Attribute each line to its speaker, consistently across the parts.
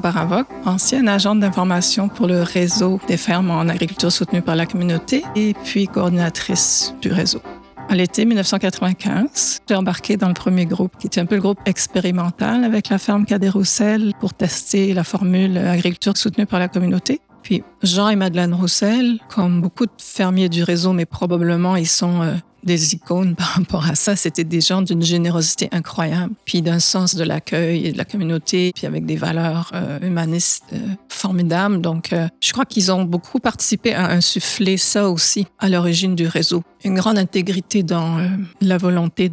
Speaker 1: Barbara ancienne agente d'information pour le réseau des fermes en agriculture soutenue par la communauté et puis coordinatrice du réseau. À l'été 1995, j'ai embarqué dans le premier groupe, qui était un peu le groupe expérimental avec la ferme Cadet-Roussel pour tester la formule agriculture soutenue par la communauté. Puis Jean et Madeleine Roussel, comme beaucoup de fermiers du réseau, mais probablement ils sont euh, des icônes par rapport à ça. C'était des gens d'une générosité incroyable, puis d'un sens de l'accueil et de la communauté, puis avec des valeurs euh, humanistes euh, formidables. Donc, euh, je crois qu'ils ont beaucoup participé à insuffler ça aussi à l'origine du réseau. Une grande intégrité dans la volonté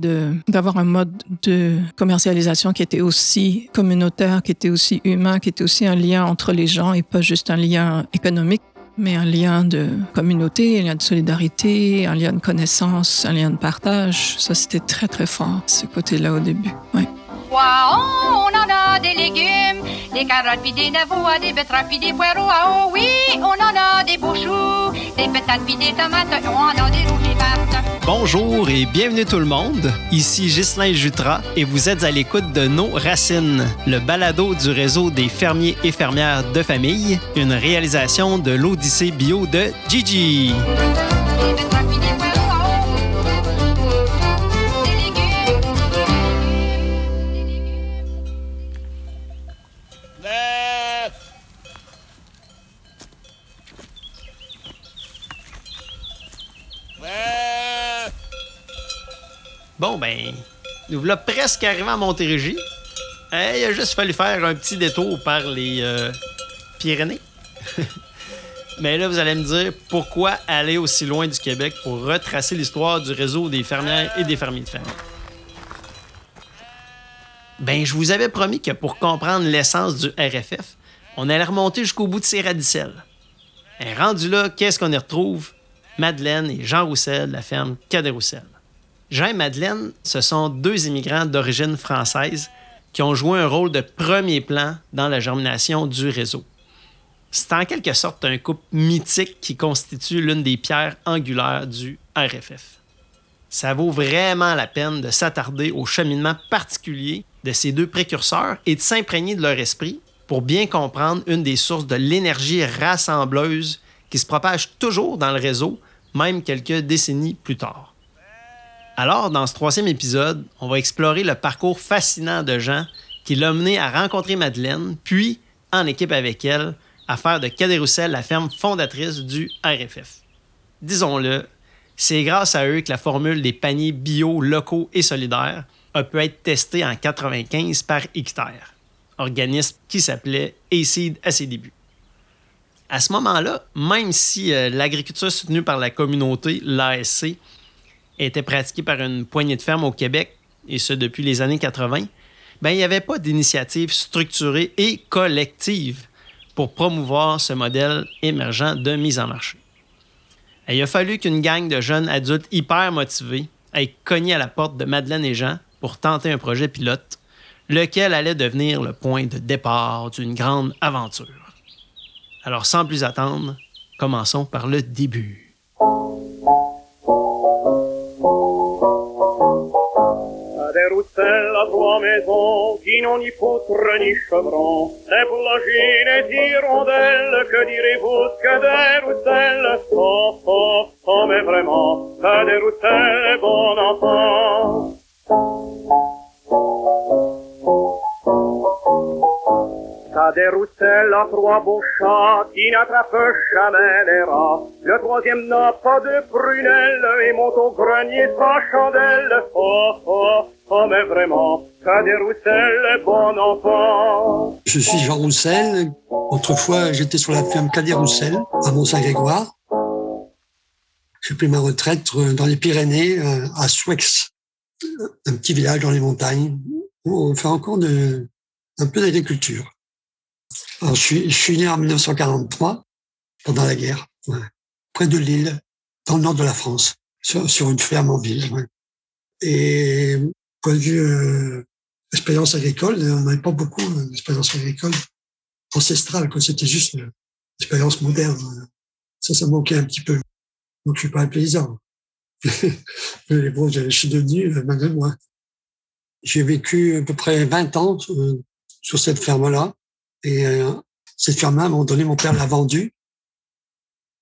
Speaker 1: d'avoir un mode de commercialisation qui était aussi communautaire, qui était aussi humain, qui était aussi un lien entre les gens et pas juste un lien économique mais un lien de communauté, un lien de solidarité, un lien de connaissance, un lien de partage. Ça, c'était très, très fort, ce côté-là au début. Ouais.
Speaker 2: on en a des légumes, des carottes puis des navois, des betteraves puis des poireaux. Ah oh oui, on en a des beaux choux, des patates puis des tomates, on en a des rouges
Speaker 3: Bonjour et bienvenue tout le monde. Ici Ghislain Jutra et vous êtes à l'écoute de Nos Racines, le balado du réseau des fermiers et fermières de famille, une réalisation de l'Odyssée bio de Gigi. Ben, nous voilà presque arrivés à Montérégie. il a juste fallu faire un petit détour par les euh, Pyrénées. Mais là, vous allez me dire pourquoi aller aussi loin du Québec pour retracer l'histoire du réseau des fermières et des fermiers de famille? Ben, je vous avais promis que pour comprendre l'essence du RFF, on allait remonter jusqu'au bout de ces radicelles. Et rendu là, qu'est-ce qu'on y retrouve? Madeleine et Jean Roussel la ferme Cadet Roussel. Jean et Madeleine, ce sont deux immigrants d'origine française qui ont joué un rôle de premier plan dans la germination du réseau. C'est en quelque sorte un couple mythique qui constitue l'une des pierres angulaires du RFF. Ça vaut vraiment la peine de s'attarder au cheminement particulier de ces deux précurseurs et de s'imprégner de leur esprit pour bien comprendre une des sources de l'énergie rassembleuse qui se propage toujours dans le réseau, même quelques décennies plus tard. Alors, dans ce troisième épisode, on va explorer le parcours fascinant de Jean qui l'a mené à rencontrer Madeleine, puis, en équipe avec elle, à faire de Cadet la ferme fondatrice du RFF. Disons-le, c'est grâce à eux que la formule des paniers bio, locaux et solidaires a pu être testée en 95 par Hectare, organisme qui s'appelait ACID à ses débuts. À ce moment-là, même si euh, l'agriculture soutenue par la communauté, l'ASC, était pratiquée par une poignée de fermes au Québec, et ce depuis les années 80, ben, il n'y avait pas d'initiative structurée et collective pour promouvoir ce modèle émergent de mise en marché. il a fallu qu'une gang de jeunes adultes hyper motivés aille cogner à la porte de Madeleine et Jean pour tenter un projet pilote, lequel allait devenir le point de départ d'une grande aventure. Alors sans plus attendre, commençons par le début.
Speaker 4: Des rousselles à trois maisons qui n'ont ni poutre ni chevron. C'est Des boulangines et d'hirondelles, que direz-vous que des rousselles Oh, oh, oh, mais vraiment, que des rousselles, bon enfant. T'as des rousselles à trois beaux chats qui n'attrapent jamais les rats. Le troisième n'a pas de prunelle et monte au grenier sans chandelle. Oh, oh, Oh, mais vraiment, Cadet Roussel, bon enfant.
Speaker 5: Je suis Jean Roussel. Autrefois, j'étais sur la ferme Cadet Roussel, à Mont-Saint-Grégoire. J'ai pris ma retraite euh, dans les Pyrénées, euh, à Souex, un petit village dans les montagnes, où on fait encore de, un peu d'agriculture. Je suis, je suis né en 1943, pendant la guerre, près de Lille, dans le nord de la France, sur, sur une ferme en ville. Et point de vue euh, expérience agricole, on n'avait pas beaucoup d'expérience agricole ancestrale. C'était juste l'expérience moderne. Ça, ça manquait un petit peu. Donc, je suis pas un paysan. Mais bon, je suis devenu, euh, malgré moi. J'ai vécu à peu près 20 ans euh, sur cette ferme-là. Et euh, cette ferme-là, à un moment donné, mon père l'a vendue.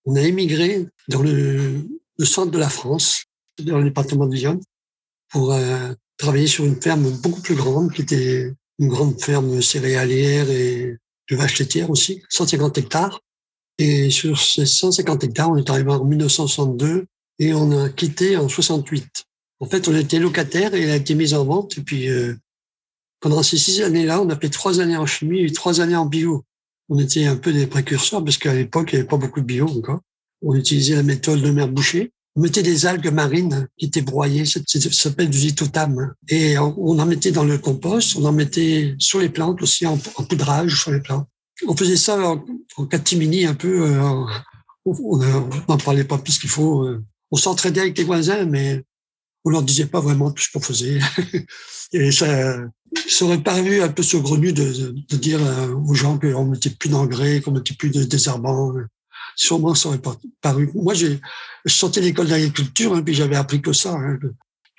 Speaker 5: On a émigré dans le, le centre de la France, dans le département de Lyon, pour euh, travailler sur une ferme beaucoup plus grande, qui était une grande ferme céréalière et de vaches laitières aussi, 150 hectares. Et sur ces 150 hectares, on est arrivé en 1962 et on a quitté en 68. En fait, on était locataire et elle a été mise en vente. Et puis, euh, pendant ces six années-là, on a fait trois années en chimie et trois années en bio. On était un peu des précurseurs parce qu'à l'époque, il n'y avait pas beaucoup de bio encore. On utilisait la méthode de mer bouchée. On mettait des algues marines qui étaient broyées, ça, s'appelle du zitotam. Et on, en mettait dans le compost, on en mettait sur les plantes aussi, en, poudrage sur les plantes. On faisait ça en, en catimini un peu. Euh, on n'en parlait pas plus qu'il faut. Euh. On s'entraidait avec les voisins, mais on leur disait pas vraiment tout ce qu'on faisait. Et ça, ça aurait paru un peu saugrenu de, de, dire euh, aux gens qu'on mettait plus d'engrais, qu'on mettait plus de désherbants. Sûrement, ça aurait paru. Moi, j'ai sorti l'école d'agriculture, hein, puis j'avais appris que ça, hein,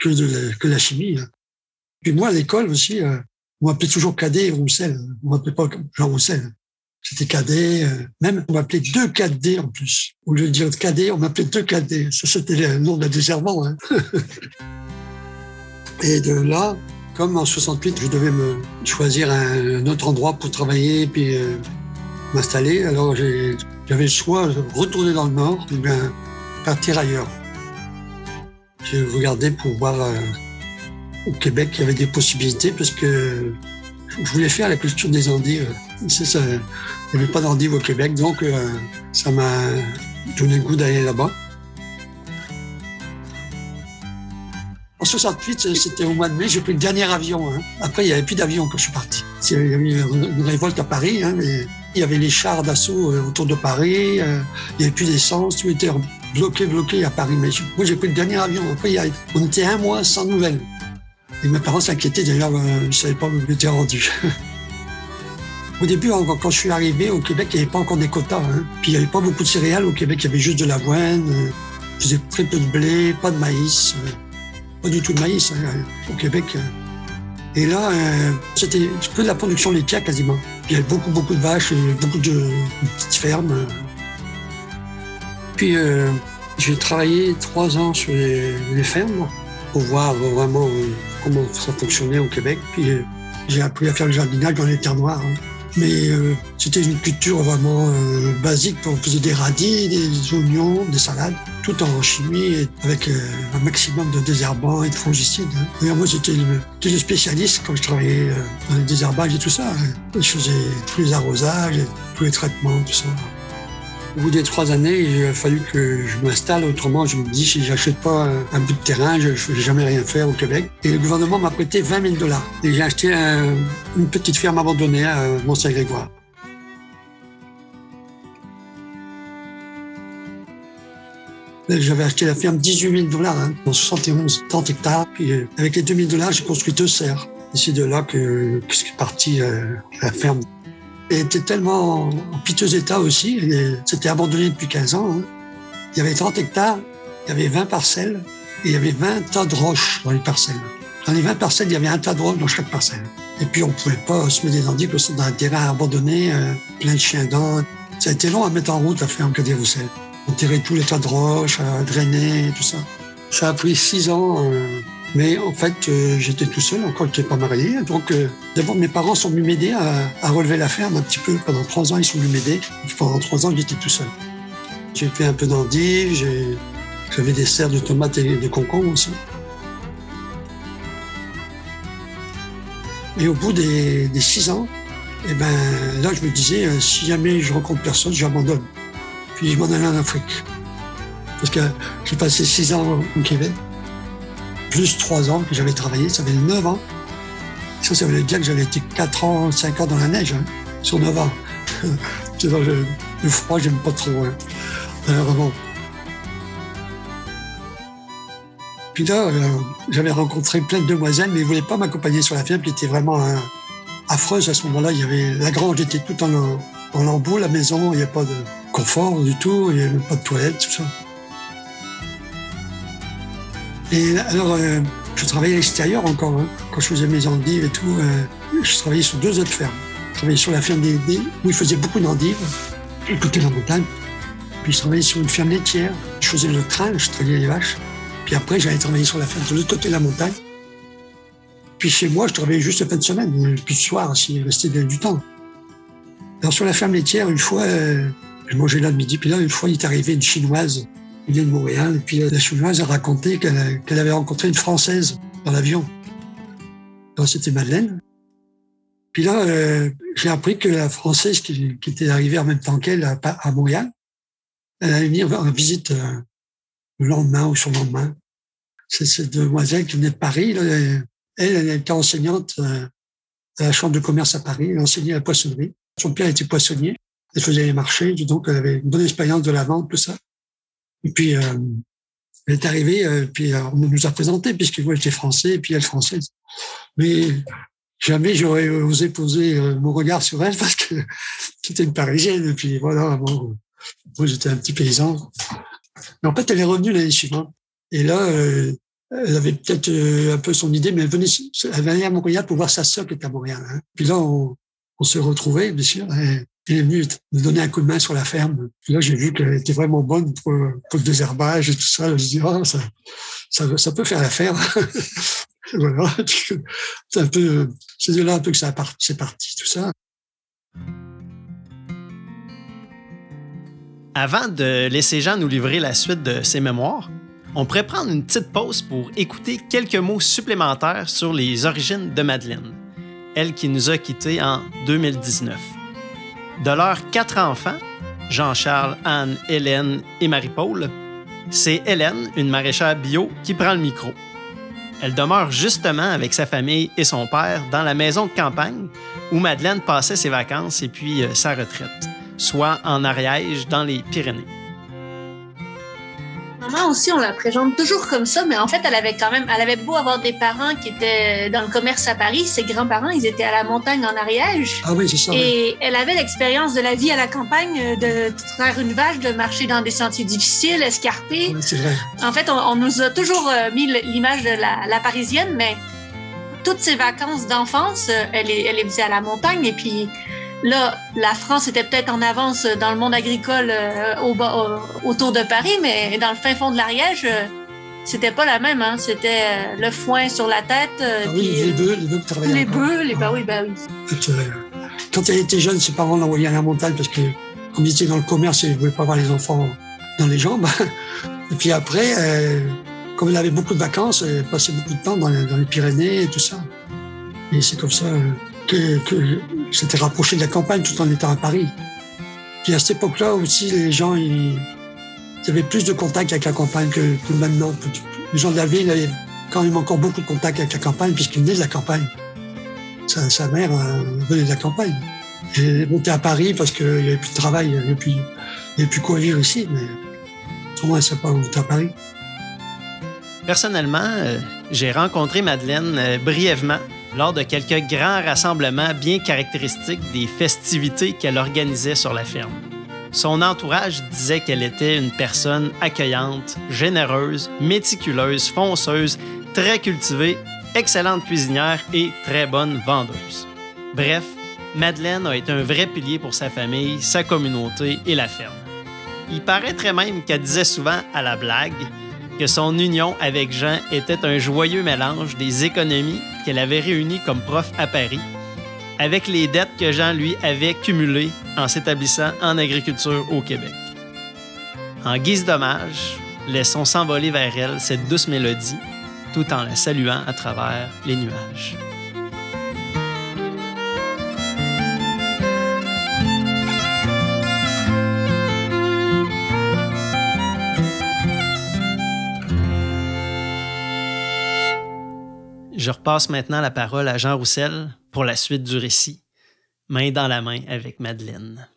Speaker 5: que, de la, chimie. Hein. Puis moi, à l'école aussi, euh, on m'appelait toujours Cadet et Roussel. On m'appelait pas Jean Roussel. C'était Cadet. Euh, même, on m'appelait deux Cadets en plus. Au lieu de dire Cadet, on m'appelait deux Cadets. Ça, c'était le nom de la désherbant. Et de là, comme en 68, je devais me choisir un, autre endroit pour travailler puis euh, m'installer, alors j'avais le choix de retourner dans le nord ou bien partir ailleurs. J'ai regardé pour voir euh, au Québec il y avait des possibilités parce que je voulais faire la culture des endives. Ça, il n'y avait pas d'endives au Québec, donc euh, ça m'a donné le goût d'aller là-bas. 68, c'était au mois de mai, j'ai pris le dernier avion. Hein. Après, il n'y avait plus d'avion quand je suis parti. Il y avait une révolte à Paris, hein, mais il y avait les chars d'assaut euh, autour de Paris, euh, il n'y avait plus d'essence, tout était bloqué, bloqué à Paris. Moi, j'ai pris le dernier avion. Après, on était un mois sans nouvelles. Et mes parents s'inquiétaient, d'ailleurs, euh, ils ne savaient pas où j'étais rendu. Au début, quand je suis arrivé au Québec, il n'y avait pas encore des quotas. Hein. Puis il n'y avait pas beaucoup de céréales. Au Québec, il y avait juste de l'avoine, je faisais très peu de blé, pas de maïs pas du tout de maïs hein, au Québec. Et là, euh, c'était que de la production laitière quasiment. Il y avait beaucoup, beaucoup de vaches, beaucoup de petites fermes. Puis euh, j'ai travaillé trois ans sur les, fermes pour voir vraiment euh, comment ça fonctionnait au Québec. Puis j'ai appris à faire le jardinage dans les terres noires. Hein. Mais c'était une culture vraiment basique. On faisait des radis, des oignons, des salades tout en chimie avec euh, un maximum de désherbants et de fongicides. Hein. D'ailleurs, moi, j'étais le, spécialiste quand je travaillais euh, dans les désherbages et tout ça. Hein. Je faisais tous les arrosages, tous les traitements, tout ça. Au bout des trois années, il a fallu que je m'installe. Autrement, je me dis, si j'achète pas un, bout de terrain, je ne vais jamais rien faire au Québec. Et le gouvernement m'a prêté 20 000 dollars. Et j'ai acheté une petite ferme abandonnée à Mont-Saint-Grégoire. J'avais acheté la ferme 18 000 dollars, hein, dans 71, 30 hectares. Puis euh, avec les 2 000 dollars, j'ai construit deux serres. Et c'est de là que, que est parti euh, la ferme. Était tellement en piteux état aussi. C'était abandonné depuis 15 ans. Hein. Il y avait 30 hectares, il y avait 20 parcelles et il y avait 20 tas de roches dans les parcelles. Dans les 20 parcelles, il y avait un tas de roches dans chaque parcelle. Et puis, on ne pouvait pas se mettre des endives parce dans un terrain abandonné, euh, plein de chiens dents. Ça a été long à mettre en route la ferme que des Roussel enterrer tous les tas de roches, à drainer, tout ça. Ça a pris six ans, euh, mais en fait, euh, j'étais tout seul, encore je n'étais pas marié. Donc, euh, d'abord, mes parents sont venus m'aider à, relever la ferme un petit peu. Pendant trois ans, ils sont venus m'aider. Pendant trois ans, j'étais tout seul. J'ai fait un peu d'endives, j'avais des serres de tomates et de concombres aussi. Et au bout des, six ans, eh ben, là, je me disais, si jamais je rencontre personne, j'abandonne. Puis je m'en allais en Afrique. Parce que j'ai passé six ans au Québec, plus trois ans que j'avais travaillé, ça fait neuf ans. Ça, ça veut dire que j'avais été quatre ans, cinq ans dans la neige, hein, sur neuf ans. le froid, j'aime pas trop, hein, vraiment. Puis là, euh, j'avais rencontré plein de demoiselles, mais ils ne voulaient pas m'accompagner sur la ferme, qui était vraiment euh, affreuse à ce moment-là. Il y avait la grange était tout en, en lambeaux, la maison, il n'y a pas de confort du tout, il n'y avait pas de toilette, tout ça. Et alors, euh, je travaillais à l'extérieur encore, hein. quand je faisais mes endives et tout, euh, je travaillais sur deux autres fermes. travaillais sur la ferme des, des- où il faisait beaucoup d'endives, côté de la montagne. Puis je travaillais sur une ferme laitière. Je faisais le train, je travaillais les vaches. Puis après, j'allais travailler sur la ferme de l'autre côté de la montagne. Puis chez moi, je travaillais juste la fin de semaine, puis le soir, s'il restait du temps. Alors sur la ferme laitière, une fois, euh, je mangeais là le midi, puis là, une fois, il est arrivé une Chinoise, vient de Montréal, et puis euh, la Chinoise a raconté qu'elle qu'elle avait rencontré une Française dans l'avion. C'était Madeleine. Puis là, euh, j'ai appris que la Française qui, qui était arrivée en même temps qu'elle à, à Montréal, elle allait venir en visite euh, le lendemain ou sur le lendemain. C'est cette demoiselle qui venait de Paris. elle, elle était enseignante euh, à la Chambre de commerce à Paris. Elle enseignait la poissonnerie. Son père était poissonnier. Elle faisait les marchés. Donc, elle avait une bonne expérience de la vente, tout ça. Et puis, euh, elle est arrivée, euh, puis euh, on nous a présenté, puisque moi, j'étais français, et puis elle française. Mais jamais j'aurais osé poser euh, mon regard sur elle parce que c'était une Parisienne. Et puis voilà, bon, moi j'étais un petit paysan. Mais en fait, elle est revenue l'année suivante. Et là, euh, elle avait peut-être un peu son idée, mais elle venait, elle venait à Montréal pour voir sa sœur qui était à Montréal. hein. Puis là, on, on se retrouvait, bien sûr. Et elle est venue me donner un coup de main sur la ferme. Puis là, j'ai vu qu'elle était vraiment bonne pour, pour le désherbage et tout ça. Je me dis, oh, ça, ça, peut faire l'affaire. voilà. C'est de là un peu que ça part- c'est parti, tout ça.
Speaker 3: Avant de laisser Jean nous livrer la suite de ses mémoires, on pourrait prendre une petite pause pour écouter quelques mots supplémentaires sur les origines de Madeleine, elle qui nous a quittés en 2019. De leurs quatre enfants, Jean-Charles, Anne, Hélène et Marie-Paul, c'est Hélène, une maraîchère bio, qui prend le micro. Elle demeure justement avec sa famille et son père dans la maison de campagne où Madeleine passait ses vacances et puis euh, sa retraite, soit en Ariège dans les Pyrénées.
Speaker 6: Maman aussi, on la présente toujours comme ça, mais en fait, elle avait quand même, elle avait beau avoir des parents qui étaient dans le commerce à Paris, ses grands-parents, ils étaient à la montagne en Ariège.
Speaker 5: Ah oui, c'est ça. oui.
Speaker 6: Et elle avait l'expérience de la vie à la campagne, de traire une vache, de marcher dans des sentiers difficiles, escarpés.
Speaker 5: Oui, c'est vrai.
Speaker 6: En fait, on, on nous a toujours euh, mis l'image de la, la parisienne, mais toutes ses vacances d'enfance, euh, elle, est, elle les faisait à la montagne. Et puis là, la France était peut-être en avance dans le monde agricole euh, au, au- autour de Paris, mais dans le fin fond de l'Ariège, euh, c'était pas la même. Hein. C'était euh, le foin sur la tête. euh,
Speaker 5: Ah oui,
Speaker 6: puis,
Speaker 5: les
Speaker 6: euh,
Speaker 5: bœufs, les bœufs qui travaillaient
Speaker 6: les bœufs, les bah oui, bah oui.
Speaker 5: Euh, Quand elle était jeune, ses parents l'envoyaient à la montagne parce que, comme ils étaient dans le commerce, ils ne voulaient pas avoir les enfants dans les jambes. Et puis après, euh, comme elle avait beaucoup de vacances, elle passait beaucoup de temps dans les, dans les Pyrénées et tout ça. Et c'est comme ça euh, que, que s'était rapproché de la campagne tout en étant à Paris. Puis à cette époque-là aussi, les gens, ils, avaient plus de contact avec la campagne que, que maintenant. Les gens de la ville avaient quand même encore beaucoup de contact avec la campagne puisqu'ils venaient de la campagne. Sa, mère euh, venait de la campagne. Est montée à Paris parce qu'il n'y avait plus de travail, il n'y avait plus, quoi vivre ici. Mais au moins, s'est pas montée à Paris.
Speaker 3: Personnellement, euh, j'ai rencontré Madeleine euh, brièvement lors de quelques grands rassemblements bien caractéristiques des festivités qu'elle organisait sur la ferme. Son entourage disait qu'elle était une personne accueillante, généreuse, méticuleuse, fonceuse, très cultivée, excellente cuisinière et très bonne vendeuse. Bref, Madeleine a été un vrai pilier pour sa famille, sa communauté et la ferme. Il paraîtrait même qu'elle disait souvent à la blague que son union avec Jean était un joyeux mélange des économies qu'elle avait réunies comme prof à Paris avec les dettes que Jean lui avait cumulées en s'établissant en agriculture au Québec. En guise d'hommage, laissons s'envoler vers elle cette douce mélodie tout en la saluant à travers les nuages. Je repasse maintenant la parole à Jean Roussel pour la suite du récit, main dans la main avec Madeleine.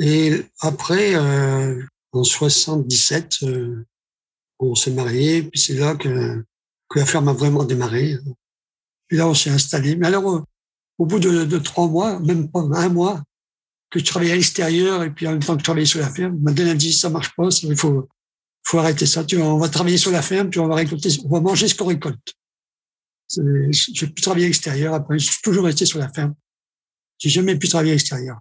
Speaker 5: Et après, euh, en 77, euh, on s'est mariés, puis c'est là que, que la ferme a vraiment démarré. Puis là, on s'est installé. Mais alors, au, bout de, trois mois, même pas un mois, que je travaillais à l'extérieur et puis en même temps que je travaillais sur la ferme, Madeleine a dit ça marche pas, il faut, faut arrêter ça. Tu vois, on va travailler sur la ferme, puis on va récolter, on va manger ce qu'on récolte. C'est- J'ai pu travailler à l'extérieur, après, je suis toujours resté sur la ferme. J'ai jamais pu travailler à l'extérieur.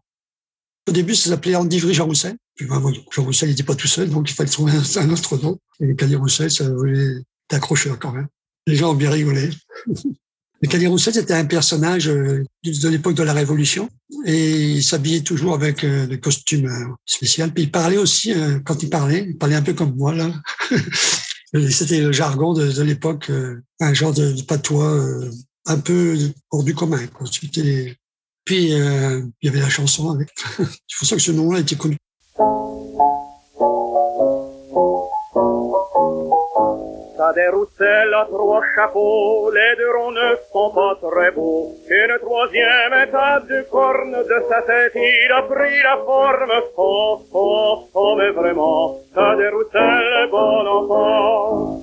Speaker 5: Au début, ça s'appelait Andivry Jean Roussel. Puis bah, Jean Roussel n'était pas tout seul, donc il fallait trouver un, autre nom. Et Cadet Roussel, ça voulait t'accrocher quand même. Les gens ont bien rigolé. Mais Cadet Roussel, c'était un personnage euh, de l'époque de la Révolution. Et il s'habillait toujours avec euh, des costumes euh, spéciaux. Puis il parlait aussi, quand il parlait, il parlait un peu comme moi, là. C'était le jargon de, de l'époque, un genre de, de patois un peu hors du commun. Quoi. Puis, euh, il y avait la chanson avec. C'est pour ça que ce nom-là été connu.
Speaker 4: Des roussels à trois chapeaux, les deux ronds ne sont pas très beaux. Une troisième étape du corne de sa tête, il a pris la forme. Oh, oh, oh, mais vraiment, t'as des roussels, bon enfant.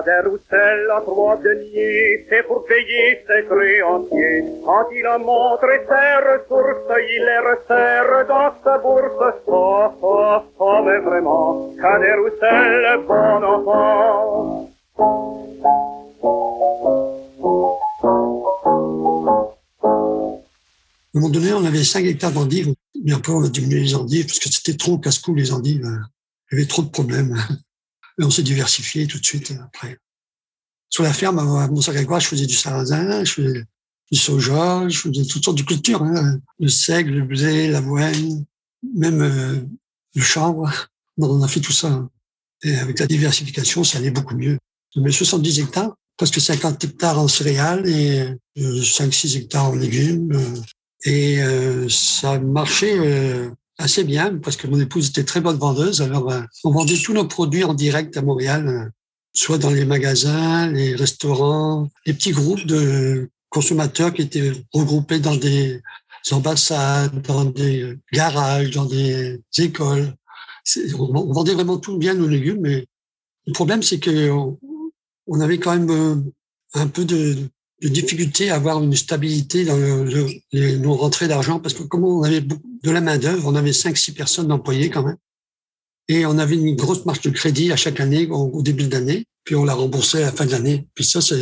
Speaker 4: Cadet Roussel a trois deniers, c'est pour payer ses créanciers. Quand il a montré ses ressources, il les resserre dans sa bourse. Oh, oh, oh, mais vraiment, Cadet Roussel, bon enfant.
Speaker 5: À un moment donné, on avait 5 hectares d'endives, mais après, on a diminué les endives parce que c'était trop casse-cou, les endives. Il y avait trop de problèmes. Et on s'est diversifié tout de suite après. Sur la ferme, à Mont-Saint-Grégoire, je faisais du sarrasin, je faisais du soja, je faisais toutes sortes de cultures, hein. le seigle, le blé, l'avoine, même euh, le chanvre. On a fait tout ça. Et avec la diversification, ça allait beaucoup mieux. Mais 70 hectares, presque 50 hectares en céréales et 5-6 euh, hectares en légumes. Euh, et ça marchait assez bien parce que mon épouse était très bonne vendeuse. Alors, euh, on vendait tous nos produits en direct à Montréal, euh, soit dans les magasins, les restaurants, les petits groupes de consommateurs qui étaient regroupés dans des ambassades, dans des garages, dans des écoles. On vendait vraiment tout bien nos légumes, mais le problème, c'est que on avait quand même euh, un peu de, de difficulté à avoir une stabilité dans nos rentrées d'argent parce que comme on avait de la main d'œuvre, on avait cinq six personnes d'employés quand même, et on avait une grosse marge de crédit à chaque année au, début de l'année, puis on la remboursait à la fin de l'année. Puis ça, ça,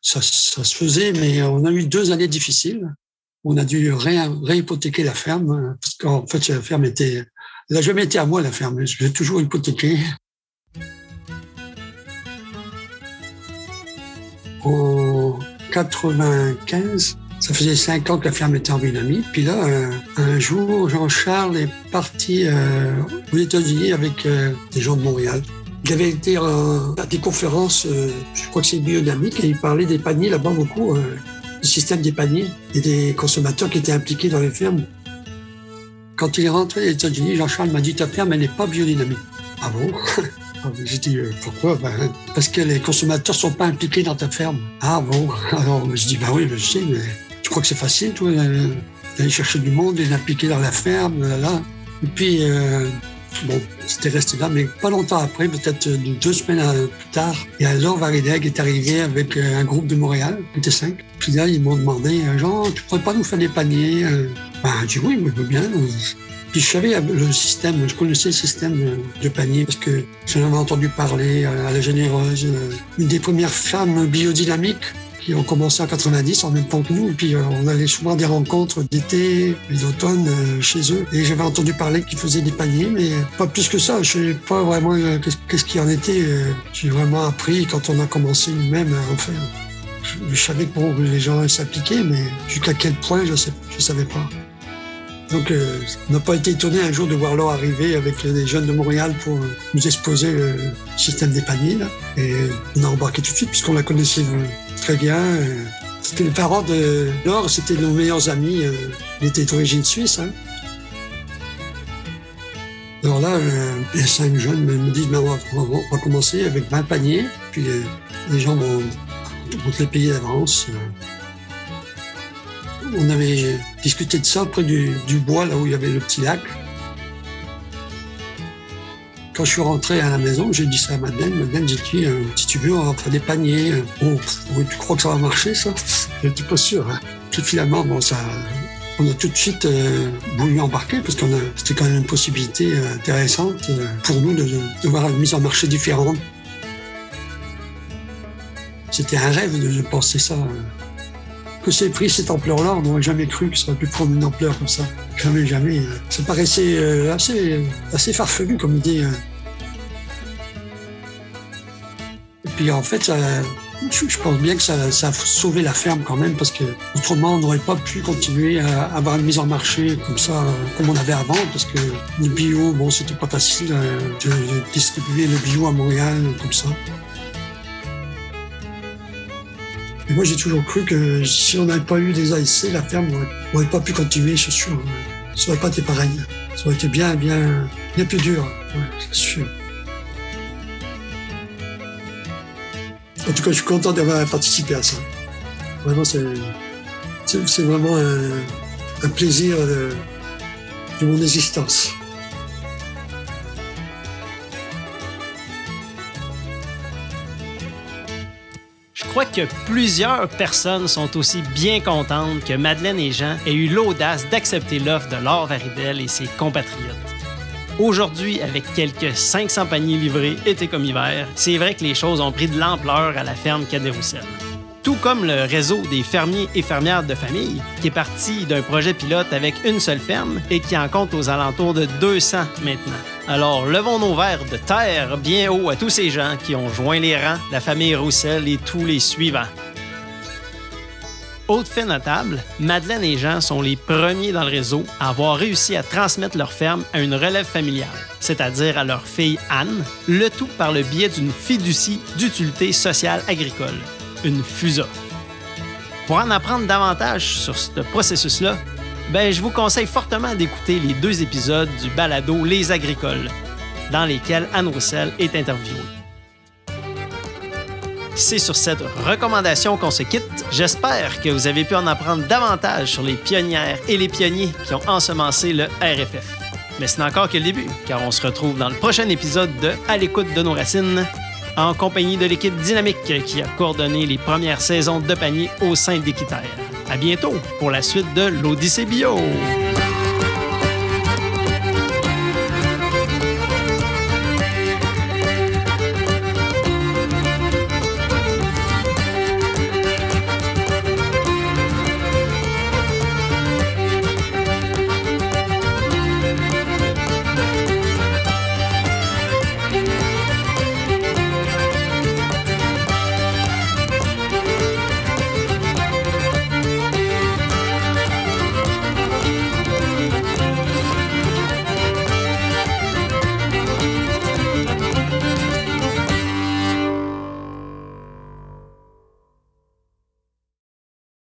Speaker 5: ça, se faisait, mais on a eu deux années difficiles. On a dû ré, réhypothéquer la ferme parce qu'en fait la ferme était, elle n'a jamais été à moi la ferme, je l'ai toujours hypothéquée. 95. Ça faisait cinq ans que la ferme était en dynamique. Puis là, euh, un, jour, Jean-Charles est parti euh, aux États-Unis avec euh, des gens de Montréal. Il avait été à des conférences, je crois que c'est biodynamique, et il parlait des paniers là-bas beaucoup, du système des paniers et des consommateurs qui étaient impliqués dans les fermes. Quand il est rentré aux États-Unis, Jean-Charles m'a dit ta ferme, elle n'est pas biodynamique. Ah bon? J'ai dit, euh, pourquoi? Ben, Parce que les consommateurs sont pas impliqués dans ta ferme. Ah bon? Alors je dis, bah oui, je sais, mais tu crois que c'est facile, toi, d'aller chercher du monde et d'impliquer dans la ferme, là. Et puis, euh, bon, c'était resté là, mais pas longtemps après, peut-être deux semaines plus tard, il y a Varideg est arrivé avec euh, un groupe de Montréal, on était cinq. Puis là, ils m'ont demandé, Jean, tu pourrais pas nous faire des paniers Ben, je dis oui, je veux bien. Puis je savais le système, je connaissais le système de panier parce que j'en avais entendu parler à la Généreuse, une des premières femmes biodynamiques qui ont commencé en 90 en même temps que nous. Et puis euh, on allait souvent des rencontres d'été et d'automne euh, chez eux. Et j'avais entendu parler qu'ils faisaient des paniers, mais pas plus que ça. Je sais pas vraiment euh, qu'est-ce qui en était. J'ai vraiment appris quand on a commencé nous-mêmes à en faire. Je, savais que bon, les gens s'appliquaient, mais jusqu'à quel point, je ne savais pas. Donc, euh, on n'a pas été étonné un jour de voir l'or arriver avec des jeunes de Montréal pour nous exposer le système des paniers. Et on a embarqué tout de suite puisqu'on la connaissait euh, très bien. C'était les parents de Laure, c'était nos meilleurs amis. Euh, il était d'origine suisse. Hein. Alors là, les cinq jeunes me disent, on, va, commencer avec 20 paniers, puis les gens vont, vont te les payer d'avance on avait discuté de ça près du, bois, là où il y avait le petit lac. Quand je suis rentré à la maison, j'ai dit ça à Madeleine. Madeleine j'ai dit, euh, si tu veux, on va faire des paniers. Oh, tu crois que ça va marcher, ça? Je n'étais pas sûr. Hein. Puis finalement, bon, ça, on a tout de suite euh, voulu embarquer parce que c'était quand même une possibilité euh, intéressante pour nous de, voir une mise en marché différente c'était un rêve de penser ça. Que c'est pris cette ampleur-là, on n'aurait jamais cru que ça aurait pu prendre une ampleur comme ça. Jamais, jamais. Ça paraissait euh, assez, assez farfelu comme idée. hein. Et puis en fait, ça, je, pense bien que ça, ça a sauvé la ferme quand même, parce que autrement on n'aurait pas pu continuer à avoir une mise en marché comme ça, euh, comme on avait avant, parce que le bio, bon, c'était pas facile euh, de distribuer le bio à Montréal comme ça. Et moi, j'ai toujours cru que si on n'avait pas eu des ASC, la ferme n'aurait pas pu continuer, c'est sûr. Ça n'aurait pas été pareil. Ça aurait été bien, bien, bien plus dur, sûr. En tout cas, je suis content d'avoir participé à ça. Vraiment, c'est vraiment un, plaisir de mon existence.
Speaker 3: Crois que plusieurs personnes sont aussi bien contentes que Madeleine et Jean aient eu l'audace d'accepter l'offre de Laure Varidel et ses compatriotes. Aujourd'hui, avec quelques 500 paniers livrés été comme hiver, c'est vrai que les choses ont pris de l'ampleur à la ferme Cadet-Roussel. Tout comme le réseau des fermiers et fermières de famille, qui est parti d'un projet pilote avec une seule ferme et qui en compte aux alentours de 200 maintenant. Alors, levons nos verres de terre bien haut à tous ces gens qui ont joint les rangs, la famille Roussel et tous les suivants. Autre fait notable, Madeleine et Jean sont les premiers dans le réseau à avoir réussi à transmettre leur ferme à une relève familiale, c'est-à-dire à leur fille Anne, le tout par le biais d'une fiducie d'utilité sociale agricole, une FUSA. Pour en apprendre davantage sur ce processus-là, ben, je vous conseille fortement d'écouter les deux épisodes du balado Les Agricoles, dans lesquels Anne Roussel est interviewée. C'est sur cette recommandation qu'on se quitte. J'espère que vous avez pu en apprendre davantage sur les pionnières et les pionniers qui ont ensemencé le RFF. Mais ce n'est encore que le début, car on se retrouve dans le prochain épisode de À l'écoute de nos racines, en compagnie de l'équipe dynamique qui a coordonné les premières saisons de panier au sein d'Équiterre. À bientôt pour la suite de l'Odyssée Bio!